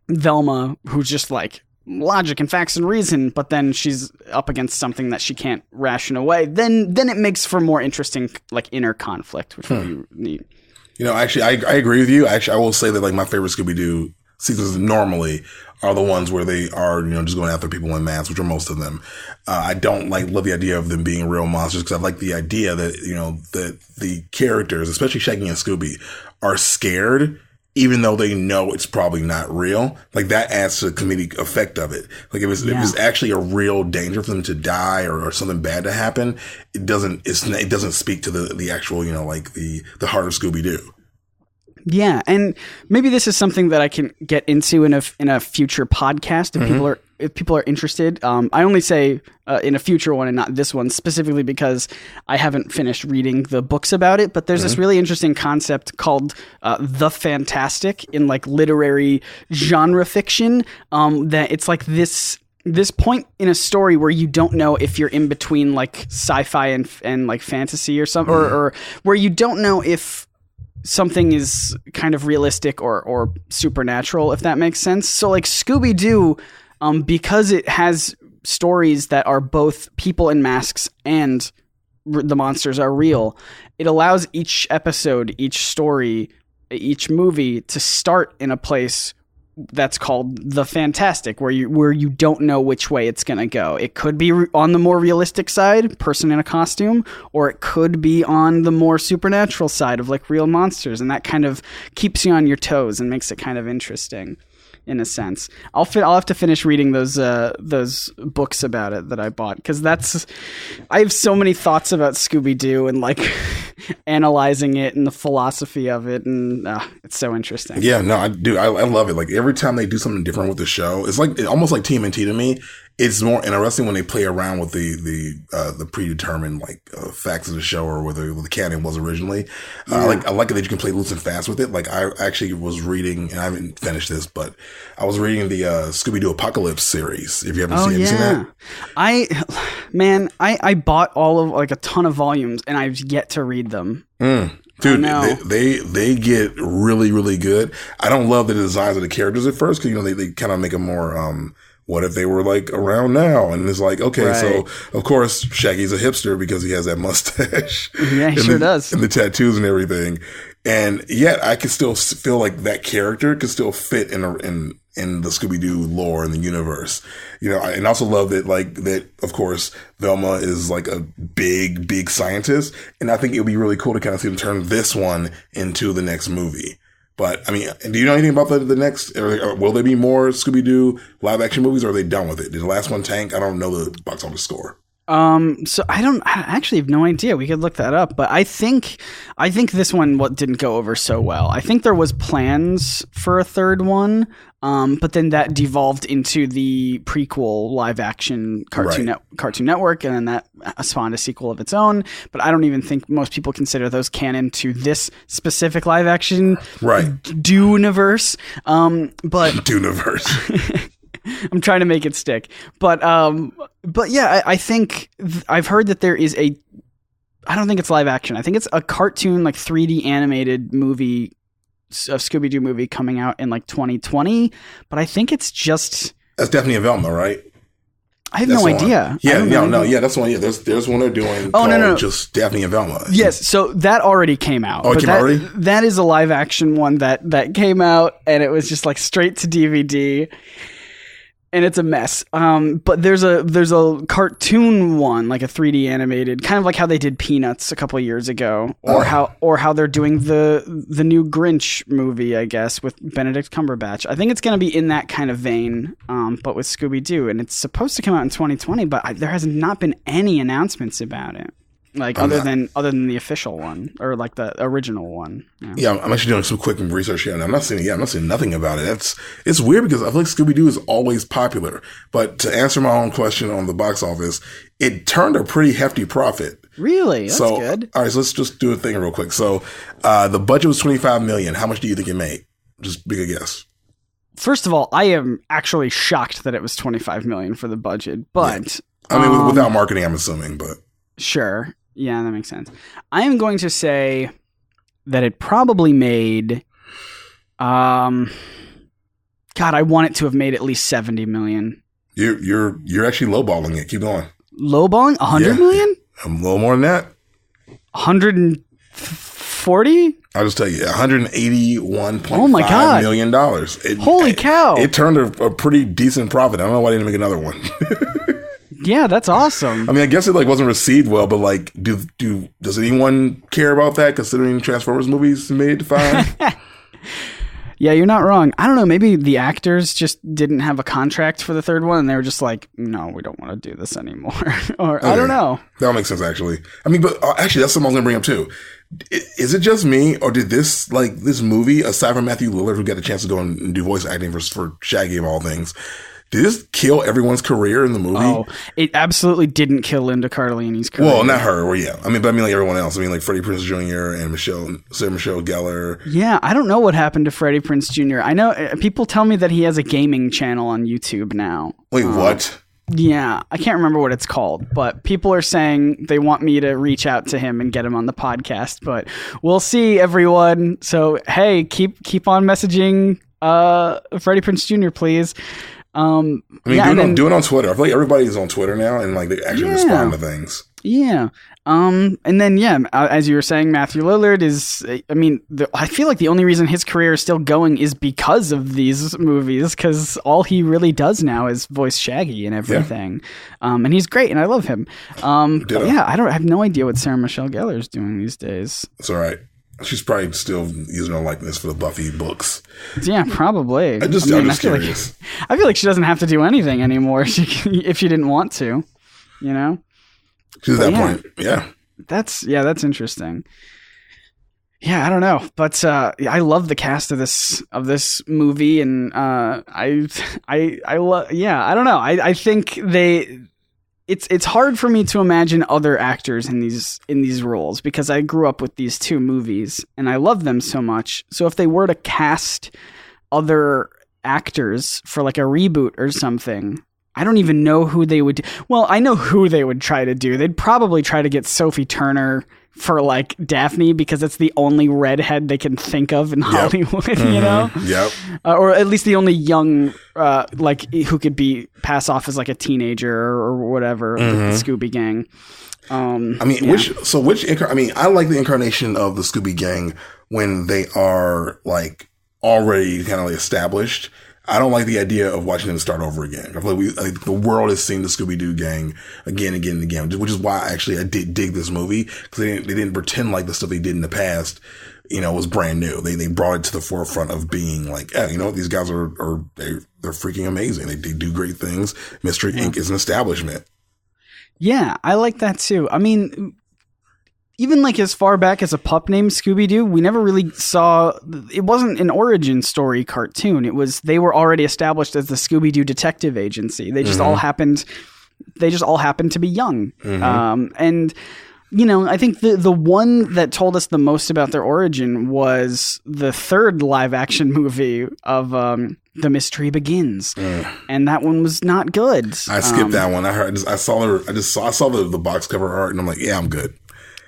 Speaker 3: Velma who's just like logic and facts and reason, but then she's up against something that she can't ration away, then then it makes for more interesting like inner conflict, which would be neat.
Speaker 4: You know, actually, I, I agree with you. Actually, I will say that like my favorite Scooby Doo seasons normally are the ones where they are, you know, just going after people in masks, which are most of them. Uh, I don't like love the idea of them being real monsters because I like the idea that you know that the characters, especially Shaggy and Scooby, are scared. Even though they know it's probably not real, like that adds to the comedic effect of it. Like if it's, if it's actually a real danger for them to die or, or something bad to happen, it doesn't, it's, it doesn't speak to the, the actual, you know, like the, the heart of Scooby Doo.
Speaker 3: Yeah, and maybe this is something that I can get into in a in a future podcast if mm-hmm. people are if people are interested. Um, I only say uh, in a future one and not this one specifically because I haven't finished reading the books about it. But there's this really interesting concept called uh, the fantastic in like literary genre fiction. Um, that it's like this this point in a story where you don't know if you're in between like sci-fi and and like fantasy or something, or, or where you don't know if something is kind of realistic or or supernatural if that makes sense so like scooby-doo um because it has stories that are both people in masks and r- the monsters are real it allows each episode each story each movie to start in a place that's called the fantastic where you where you don't know which way it's going to go. It could be on the more realistic side person in a costume or it could be on the more supernatural side of like real monsters and that kind of keeps you on your toes and makes it kind of interesting in a sense i'll fit i'll have to finish reading those uh those books about it that i bought because that's i have so many thoughts about scooby-doo and like (laughs) analyzing it and the philosophy of it and uh, it's so interesting
Speaker 4: Yeah, no, I do. I, I love it. Like every time they do something different with the show, it's like almost like TMNT to me. It's more interesting when they play around with the the uh, the predetermined like uh, facts of the show or whether what the canon was originally. Uh, I like I like it that you can play loose and fast with it. Like I actually was reading, and I haven't finished this, but I was reading the uh, Scooby Doo Apocalypse series. If you haven't
Speaker 3: Oh
Speaker 4: seen, you seen that?
Speaker 3: I, (sighs) man, I I bought all of like a ton of volumes and I've yet to read them.
Speaker 4: Dude, they, they they get really really good. I don't love the designs of the characters at first because you know they, they kind of make them more. um What if they were like around now? And it's like okay, so of course Shaggy's a hipster because he has that (laughs) mustache.
Speaker 3: Yeah, he
Speaker 4: and
Speaker 3: sure
Speaker 4: the,
Speaker 3: does.
Speaker 4: and the tattoos and everything. And yet I can still feel like that character could still fit in a, in in the Scooby Doo lore in the universe. You know, I- and also love that like that. Of course, Velma is like a big big scientist, and I think it would be really cool to kind of see them turn this one into the next movie. But I mean, do you know anything about the, the next? Or, will there be more Scooby Doo live action movies? or Are they done with it? Did the last one tank? I don't know the box office score.
Speaker 3: Um, so I don't I actually have no idea. We could look that up, but I think I think this one what didn't go over so well. I think there was plans for a third one, um, but then that devolved into the prequel live action cartoon
Speaker 4: Right.
Speaker 3: net, Cartoon Network, and then that spawned a sequel of its own. But I don't even think most people consider those canon to this specific live action
Speaker 4: Right.
Speaker 3: universe. Um, but (laughs)
Speaker 4: Dooniverse. (laughs) (laughs)
Speaker 3: I'm trying to make it stick. But um, but yeah, I, I think th- I've heard that there is a. I don't think it's live action. I think it's a cartoon, like 3D animated movie, a Scooby Doo movie coming out in like 2020. But I think it's just.
Speaker 4: That's definitely and Velma, right?
Speaker 3: I have
Speaker 4: That's
Speaker 3: no idea.
Speaker 4: Yeah, no, no, yeah, that's one. Yeah, there's there's one they're doing.
Speaker 3: Oh, no, no, no.
Speaker 4: just Daphne and Velma.
Speaker 3: Yes, so that already came out.
Speaker 4: Oh, came
Speaker 3: that,
Speaker 4: already?
Speaker 3: That is a live action one that that came out, and it was just like straight to DVD. And it's a mess. Um, but there's a there's a cartoon one, like a 3D animated, kind of like how they did Peanuts a couple years ago, or
Speaker 4: Oh.
Speaker 3: how or how they're doing the the new Grinch movie, I guess, with Benedict Cumberbatch. I think it's going to be in that kind of vein, um, but with Scooby Doo, and it's supposed to come out in 2020, but I, there has not been any announcements about it, like other
Speaker 4: not-
Speaker 3: than other than the official one or like the original one. Yeah.
Speaker 4: Yeah, I'm- I'm actually doing some quick research here, and I'm not seeing. Yeah, I'm not seeing nothing about it. That's it's weird because I feel like Scooby Doo is always popular. But to answer my own question on the box office, it turned a pretty hefty profit.
Speaker 3: Really, that's
Speaker 4: so,
Speaker 3: good.
Speaker 4: all right, so let's just do a thing real quick. So, uh, the budget was 25 million. How much do you think it made? Just big a guess.
Speaker 3: First of all, I am actually shocked that it was 25 million for the budget, but
Speaker 4: I mean,
Speaker 3: um,
Speaker 4: without marketing, I'm assuming, but
Speaker 3: sure. Yeah, that makes sense. I am going to say that it probably made um God, I want it to have made at least 70 million.
Speaker 4: you're you're you're actually lowballing it. Keep going.
Speaker 3: Lowballing 100
Speaker 4: Yeah.
Speaker 3: million?
Speaker 4: A little more than that.
Speaker 3: 140?
Speaker 4: I'll just tell you, 181.5
Speaker 3: Oh my God.
Speaker 4: million dollars. It-
Speaker 3: Holy
Speaker 4: it-
Speaker 3: cow.
Speaker 4: It turned a, a pretty decent profit. I don't know why they didn't make another one. (laughs)
Speaker 3: Yeah, that's awesome.
Speaker 4: I mean, I guess it like wasn't received well, but like, do do does anyone care about that? Considering Transformers movies made it to five? (laughs)
Speaker 3: Yeah, you're not wrong. I don't know. Maybe the actors just didn't have a contract for the third one, and they were just like, "No, we don't want to do this anymore." (laughs) or I don't know.
Speaker 4: that makes sense, actually. I mean, but uh, actually, that's something I was gonna bring up too. Is it just me, or did this like this movie, aside from Matthew Lillard, who got a chance to go and and do voice acting for for Shaggy of all things, did this kill everyone's career in the movie?
Speaker 3: Oh, it absolutely didn't kill Linda Cardellini's career.
Speaker 4: Well, not her. Well, yeah. I mean, but I mean, like everyone else. I mean, like Freddie Prinze Jr. and Michelle, Sarah Michelle Gellar.
Speaker 3: yeah, I don't know what happened to Freddie Prinze Jr. I know uh, people tell me that he has a gaming channel on YouTube now.
Speaker 4: Wait, what?
Speaker 3: Yeah, I can't remember what it's called, but people are saying they want me to reach out to him and get him on the podcast. But we'll see, everyone. So hey, keep keep on messaging uh Freddie Prinze Jr. Please. Um,
Speaker 4: I mean,
Speaker 3: yeah,
Speaker 4: do,
Speaker 3: and
Speaker 4: it on,
Speaker 3: then-
Speaker 4: do on Twitter. I feel like everybody's on Twitter now, and like they actually
Speaker 3: Yeah.
Speaker 4: respond to things.
Speaker 3: Yeah. Um, and then yeah, uh, as you were saying, Matthew Lillard is. I mean, the, I feel like the only reason his career is still going is because of these movies. Because all he really does now is voice Shaggy and everything. Um, and he's great, and I love him. Um, yeah, I don't I have no idea what Sarah Michelle Gellar is doing these days.
Speaker 4: It's all right. She's probably still using her likeness for the Buffy books.
Speaker 3: Yeah, probably.
Speaker 4: I just,
Speaker 3: I
Speaker 4: I
Speaker 3: mean,
Speaker 4: am
Speaker 3: I
Speaker 4: just
Speaker 3: feel like. (laughs) I feel like she doesn't have to do anything anymore. (laughs) She can, if she didn't want to, you know.
Speaker 4: She's at that
Speaker 3: yeah.
Speaker 4: point. Yeah.
Speaker 3: That's yeah, that's interesting. Yeah, I don't know, but uh, I love the cast of this of this movie, and uh, I (laughs) I I love. Yeah, I don't know. I I think they. It's it's hard for me to imagine other actors in these in these roles because I grew up with these two movies and I love them so much. So if they were to cast other actors for like a reboot or something, I don't even know who they would. Well, I know who they would try to do. They'd probably try to get Sophie Turner for like Daphne because it's the only redhead they can think of in Hollywood, (laughs) you know,
Speaker 4: Yep.
Speaker 3: uh, or at least the only young, uh, like who could be pass off as like a teenager or whatever, with the Scooby Gang. Um,
Speaker 4: I mean, which so which incar- I mean, I like the incarnation of the Scooby Gang when they are like already kind of like established. I don't like the idea of watching them start over again. I feel like we like the world has seen the Scooby Doo gang again, and again, and again, which is why actually I did dig this movie because they didn't, they didn't pretend like the stuff they did in the past, you know, was brand new. They they brought it to the forefront of being like, yeah, you know, these guys are are they they're freaking amazing. They, they do great things. Mystery Inc. is an establishment.
Speaker 3: Yeah, I like that too. I mean, even like as far back as a pup named Scooby Doo, we never really saw. It wasn't an origin story cartoon. It was they were already established as the Scooby Doo Detective Agency. They just all happened. They just all happened to be young, um, and you know, I think the the one that told us the most about their origin was the third live action (laughs) movie of um, The Mystery Begins, and that one was not good.
Speaker 4: I skipped
Speaker 3: Um,
Speaker 4: that one. I heard. I saw the. I just saw. I saw the, the box cover art, and I'm like, yeah, I'm good.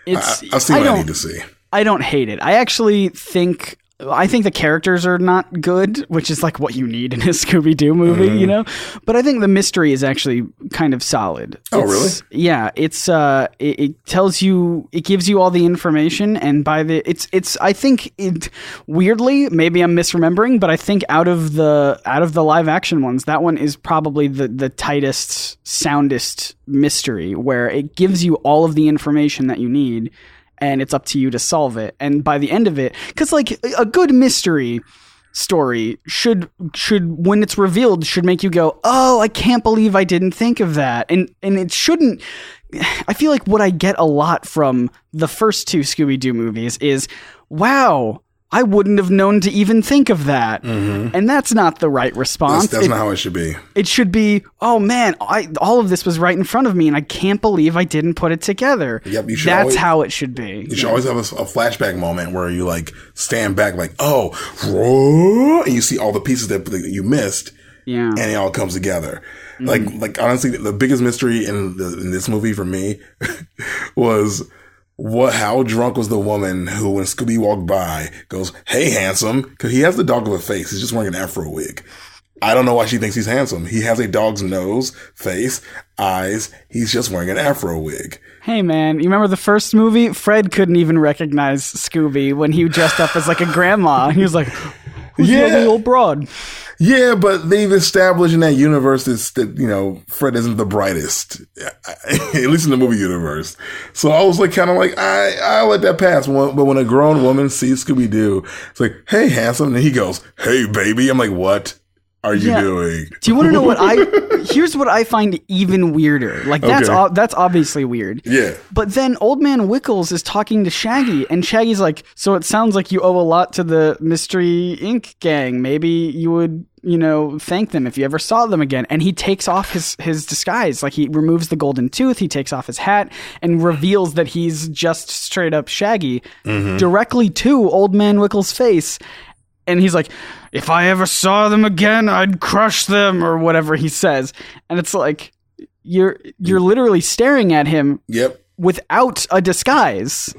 Speaker 3: It's
Speaker 4: I, I've seen
Speaker 3: I
Speaker 4: what I need to see.
Speaker 3: I don't hate it. I actually think I think the characters are not good, which is like what you need in a (laughs) Scooby Doo movie,
Speaker 4: Mm-hmm.
Speaker 3: you know. But I think the mystery is actually kind of solid.
Speaker 4: Oh,
Speaker 3: It's- Yeah, it's uh, it, it tells you, it gives you all the information, and by the, it's it's. I think it weirdly, maybe I'm misremembering, but I think out of the out of the live action ones, that one is probably the the tightest, soundest mystery, where it gives you all of the information that you need and it's up to you to solve it. And by the end of it, because like a good mystery story should should when it's revealed should make you go, "Oh, I can't believe I didn't think of that." And and it shouldn't. (sighs) I feel like what I get a lot from the first two Scooby Doo movies is, "Wow." I wouldn't have known to even think of that. Mm-hmm. And that's not the right response.
Speaker 4: That's, that's
Speaker 3: It-
Speaker 4: not how it should be.
Speaker 3: it should be, oh man, I, all of this was right in front of me, and I can't believe I didn't put it together.
Speaker 4: Yep, you should
Speaker 3: That's
Speaker 4: always-
Speaker 3: how it should be.
Speaker 4: You should always have a, a flashback moment where you like stand back, like, oh, and you see all the pieces that, that you missed,
Speaker 3: Yeah.
Speaker 4: and it all comes together. Mm-hmm. Like, like honestly, the biggest mystery in the, in this movie for me (laughs) was what? How drunk was the woman who, when Scooby walked by, goes, "Hey, handsome," because he has the dog of a face. He's just wearing an afro wig. I don't know why she thinks he's handsome. He has a dog's nose, face, eyes. He's just wearing an afro wig.
Speaker 3: Hey man, you remember the first movie? Fred couldn't even recognize Scooby when he dressed up as like a grandma. He was like, "Who's (laughs)
Speaker 4: Yeah.
Speaker 3: the old broad?"
Speaker 4: Yeah, but they've established in that universe that, you know Fred isn't the brightest, (laughs) at least in the movie universe. So I was like, kind of like, I I let that pass. But when a grown woman sees Scooby Doo, it's like, hey, handsome, and he goes, hey, baby. I'm like, what are you
Speaker 3: Yeah.
Speaker 4: doing?
Speaker 3: Do you want to know what I? (laughs) Here's what I find even weirder. Like that's
Speaker 4: Okay.
Speaker 3: o- that's obviously weird.
Speaker 4: Yeah,
Speaker 3: But then Old Man Wickles is talking to Shaggy, and Shaggy's like, So it sounds like you owe a lot to the Mystery Inc. gang. Maybe you would, you know, thank them if you ever saw them again. And he takes off his, his disguise. Like he removes the golden tooth, he takes off his hat, and reveals that he's just straight up Shaggy mm-hmm. directly to Old Man Wickles' face. And he's like, If I ever saw them again, I'd crush them, or whatever he says. And it's like, you're you're literally staring at him
Speaker 4: yep.
Speaker 3: without a disguise.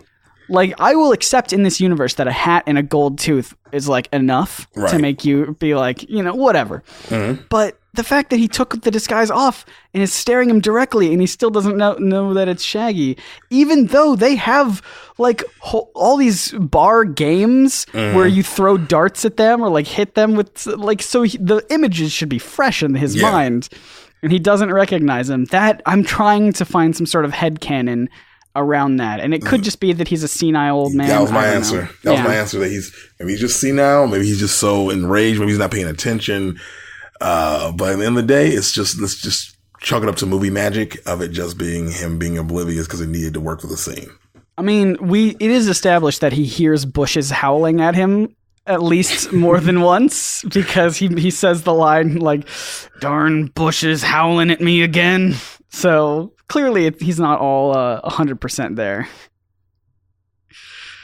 Speaker 3: Like I will accept in this universe that a hat and a gold tooth is like enough to make you be like, you know, whatever. Mm-hmm. But the fact that he took the disguise off and is staring him directly and he still doesn't know, know that it's Shaggy, even though they have like all these bar games where mm-hmm. you throw darts at them or like hit them with like so he, the images should be fresh in his
Speaker 4: Yeah.
Speaker 3: mind and he doesn't recognize him. That I'm trying to find some sort of head headcanon around that, and it could mm. just be that he's a senile old man.
Speaker 4: That was my
Speaker 3: don't know.
Speaker 4: answer. That was my answer. That he's maybe he's just senile. Maybe he's just so enraged. Maybe he's not paying attention. Uh, but at the end of the day, it's just let's just chalk it up to movie magic of it just being him being oblivious because it needed to work for the scene.
Speaker 3: I mean, we it is established that he hears bushes howling at him at least more than (laughs) once because he he says the line like "darn bushes howling at me again." So clearly, it, he's not all uh, hundred percent there.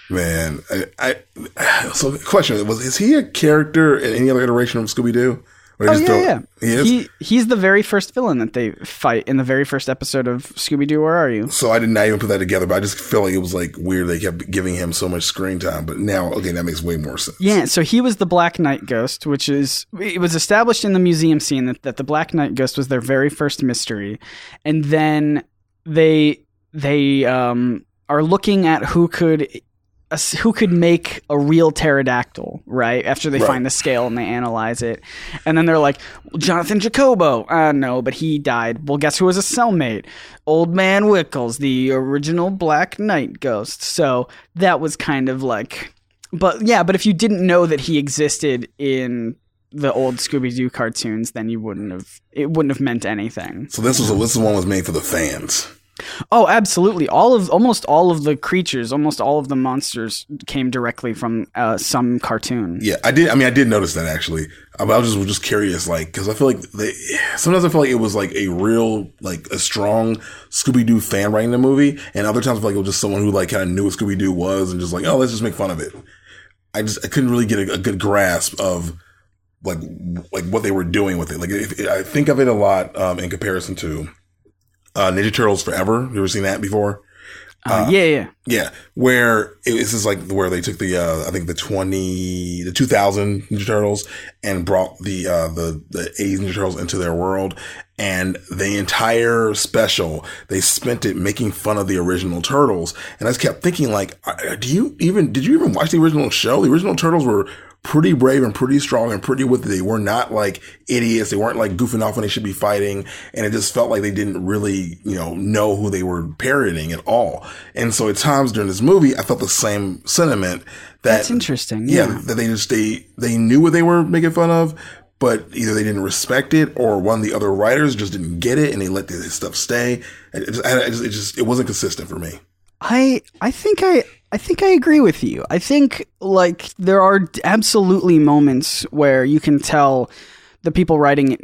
Speaker 4: Man, I, I so question was is he a character in any other iteration of Scooby Doo?
Speaker 3: Oh yeah, yeah.
Speaker 4: he is.
Speaker 3: He he's the very first villain that they fight in the very first episode of Scooby Doo. Where are you?
Speaker 4: so I did not even put that together, but I just feel like it was like weird. They kept giving him so much screen time, but now okay, that makes way more sense.
Speaker 3: Yeah, so he was the Black Knight Ghost, which is it was established in the museum scene that, that the Black Knight Ghost was their very first mystery, and then they they um, are looking at who could uh, who could make a real pterodactyl, right? After they
Speaker 4: Right.
Speaker 3: find the scale and they analyze it, and then they're like, Jonathan Jacobo, uh, no, but he died. Well, guess who was a cellmate? Old Man Wickles, the original Black Knight Ghost. So that was kind of like but yeah, but if you didn't know that he existed in the old Scooby Doo cartoons, then you wouldn't have. It wouldn't have meant anything.
Speaker 4: So this was a, this one was made for the fans.
Speaker 3: Oh, absolutely! All of almost all of the creatures, almost all of the monsters, came directly from uh, some cartoon.
Speaker 4: Yeah, I did. I mean, I did notice that actually. Uh, But I was just just curious, like, because I feel like they sometimes I feel like it was like a real, like a strong Scooby Doo fan writing the movie, and other times I feel like it was just someone who like kind of knew what Scooby Doo was and just like, oh, let's just make fun of it. I just I couldn't really get a, a good grasp of like like what they were doing with it. Like, if, I think of it a lot um, in comparison to uh, Ninja Turtles Forever. You ever seen that before?
Speaker 3: Uh, yeah, yeah.
Speaker 4: Yeah, where it, this is like where they took the uh, I think the twenty the two thousand Ninja Turtles and brought the uh, the the eighties Ninja Turtles into their world, and the entire special they spent it making fun of the original Turtles, and I just kept thinking like, uh, do you even did you even watch the original show? The original Turtles were pretty brave and pretty strong and pretty with it. They were not like idiots. They weren't like goofing off when they should be fighting. And it just felt like they didn't really, you know, know who they were parodying at all. And so at times during this movie, I felt the same sentiment that
Speaker 3: That's interesting.
Speaker 4: yeah,
Speaker 3: Yeah.
Speaker 4: that they just, they, they knew what they were making fun of. But either they didn't respect it, or one of the other writers just didn't get it, and they let this stuff stay. It just, it just, it just, it wasn't consistent for me.
Speaker 3: I I think I I think I agree with you. I think like there are absolutely moments where you can tell the people writing it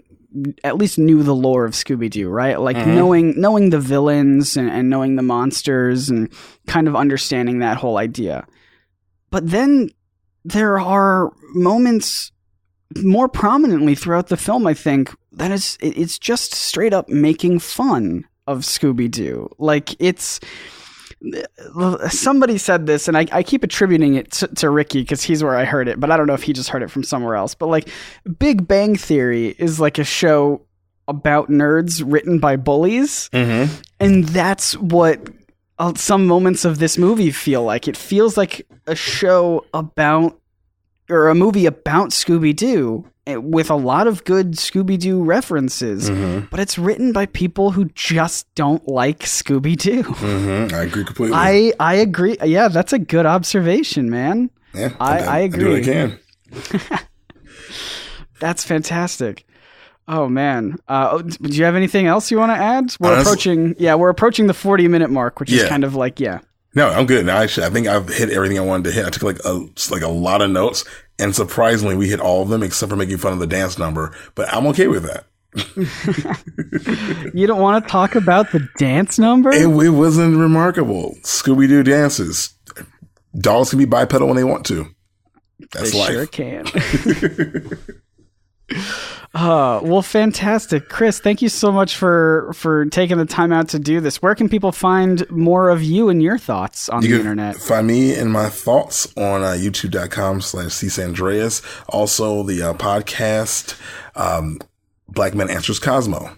Speaker 3: at least knew the lore of Scooby Doo, right? Like mm-hmm. knowing knowing the villains and, and knowing the monsters and kind of understanding that whole idea. But then there are moments more prominently throughout the film, I think, that is it- it's just straight up making fun of Scooby Doo. Like it's somebody said this, and I, I keep attributing it to, to Ricky because he's where I heard it, but I don't know if he just heard it from somewhere else. But like, Big Bang Theory is like a show about nerds written by bullies,
Speaker 4: Mm-hmm.
Speaker 3: and that's what uh, some moments of this movie feel like. It feels like a show about or a movie about Scooby Doo with a lot of good Scooby Doo references,
Speaker 4: Mm-hmm.
Speaker 3: but it's written by people who just don't like Scooby Doo.
Speaker 4: Mm-hmm. I agree completely.
Speaker 3: I I agree. Yeah, that's a good observation, man.
Speaker 4: yeah,
Speaker 3: I- I
Speaker 4: do what I can. (laughs)
Speaker 3: That's fantastic. Oh man, uh, oh, do you have anything else you want to add? We're
Speaker 4: Honest-
Speaker 3: approaching, yeah, we're approaching the forty minute mark, which is kind of like, yeah,
Speaker 4: No, I'm good. Now, actually, I think I've hit everything I wanted to hit. I took like a like a lot of notes, and surprisingly, we hit all of them except for making fun of the dance number. But I'm okay with that. (laughs)
Speaker 3: you don't want to talk about the dance number.
Speaker 4: It, it wasn't remarkable. Scooby Doo dances. Dogs can be bipedal when they want to. That's
Speaker 3: they
Speaker 4: life.
Speaker 3: sure can. (laughs) Uh, well, fantastic, Chris. Thank you so much for for taking the time out to do this. Where can people find more of you and your thoughts on
Speaker 4: You
Speaker 3: the internet?
Speaker 4: find me and my thoughts on uh, youtube.com slash csandreas. Also, the uh, podcast, um, Black Man Answers Cosmo.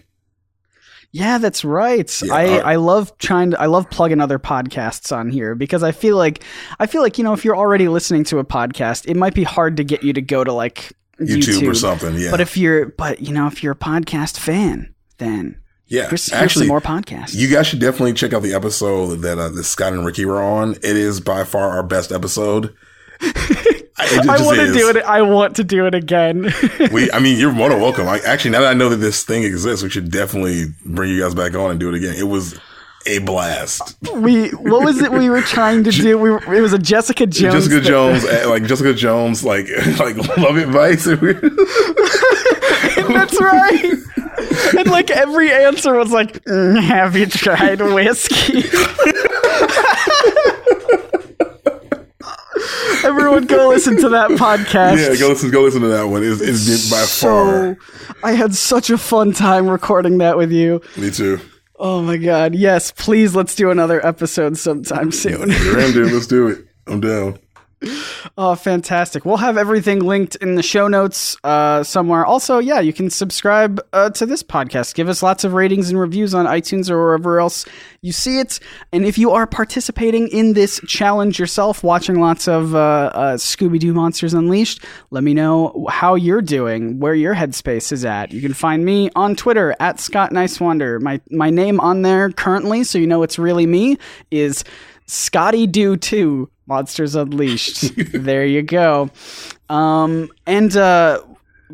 Speaker 3: Yeah, that's right.
Speaker 4: Yeah,
Speaker 3: I,
Speaker 4: uh,
Speaker 3: I love trying to I love plugging other podcasts on here because I feel like I feel like you know if you're already listening to a podcast, it might be hard to get you to go to like
Speaker 4: YouTube, or something. Yeah.
Speaker 3: But if you're but you know if you're a podcast fan, then
Speaker 4: yeah.
Speaker 3: here's, here's
Speaker 4: Actually,
Speaker 3: more podcasts.
Speaker 4: You guys should definitely check out the episode that uh, that Scott and Ricky were on. It is by far our best episode. (laughs) It
Speaker 3: I want to do it. I want to do it again.
Speaker 4: We, I mean, you're more than welcome. Like, actually, now that I know that this thing exists, we should definitely bring you guys back on and do it again. It was a blast.
Speaker 3: we what was it we were trying to (laughs) do? We were, it was a Jessica Jones.
Speaker 4: Jessica
Speaker 3: thing.
Speaker 4: Jones, (laughs) eh, like Jessica Jones, like (laughs) like love advice.
Speaker 3: That's right. And like every answer was like, "Mm, "Have you tried whiskey?" Everyone, go listen to that podcast.
Speaker 4: yeah, go listen, go listen to that one. It's, it's by far.
Speaker 3: so, I had such a fun time recording that with you.
Speaker 4: Me too.
Speaker 3: Oh my god! Yes, please let's do another episode sometime soon.
Speaker 4: Let's do it. I'm down.
Speaker 3: Oh, fantastic. We'll have everything linked in the show notes uh, somewhere. Also, yeah, you can subscribe uh, to this podcast. Give us lots of ratings and reviews on iTunes or wherever else you see it. And if you are participating in this challenge yourself, watching lots of uh, uh, Scooby Doo Monsters Unleashed, let me know how you're doing, where your headspace is at. You can find me on Twitter at Scott Nice Wonder. My, my name on there currently, so you know it's really me, is Scotty Doo 2 Monsters Unleashed. (laughs) there you go. Um, and uh,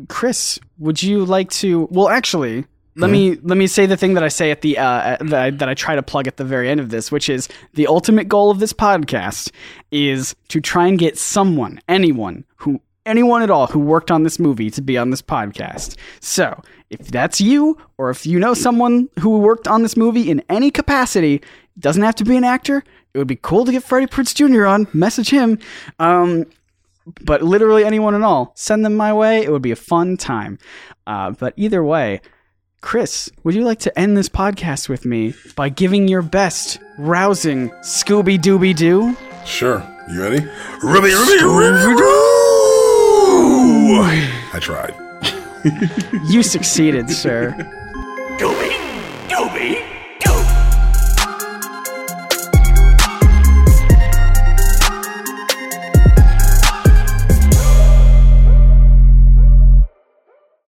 Speaker 3: Chris, would you like to? Well, actually, let me let me say the thing that I say at the uh, that I, that I try to plug at the very end of this, which is the ultimate goal of this podcast is to try and get someone, anyone who anyone at all who worked on this movie to be on this podcast. So, if that's you, or if you know someone who worked on this movie in any capacity, doesn't have to be an actor. It would be cool to get Freddie Prinze Jr. on. Message him. Um, but literally anyone and all, send them my way. It would be a fun time. Uh, but either way, Chris, would you like to end this podcast with me by giving your best rousing Scooby Dooby Doo?
Speaker 4: Sure. You ready? Ruby, Ruby, Ruby, Doo! I tried. (laughs)
Speaker 3: you succeeded, sir. (laughs)
Speaker 1: Dooby, Dooby.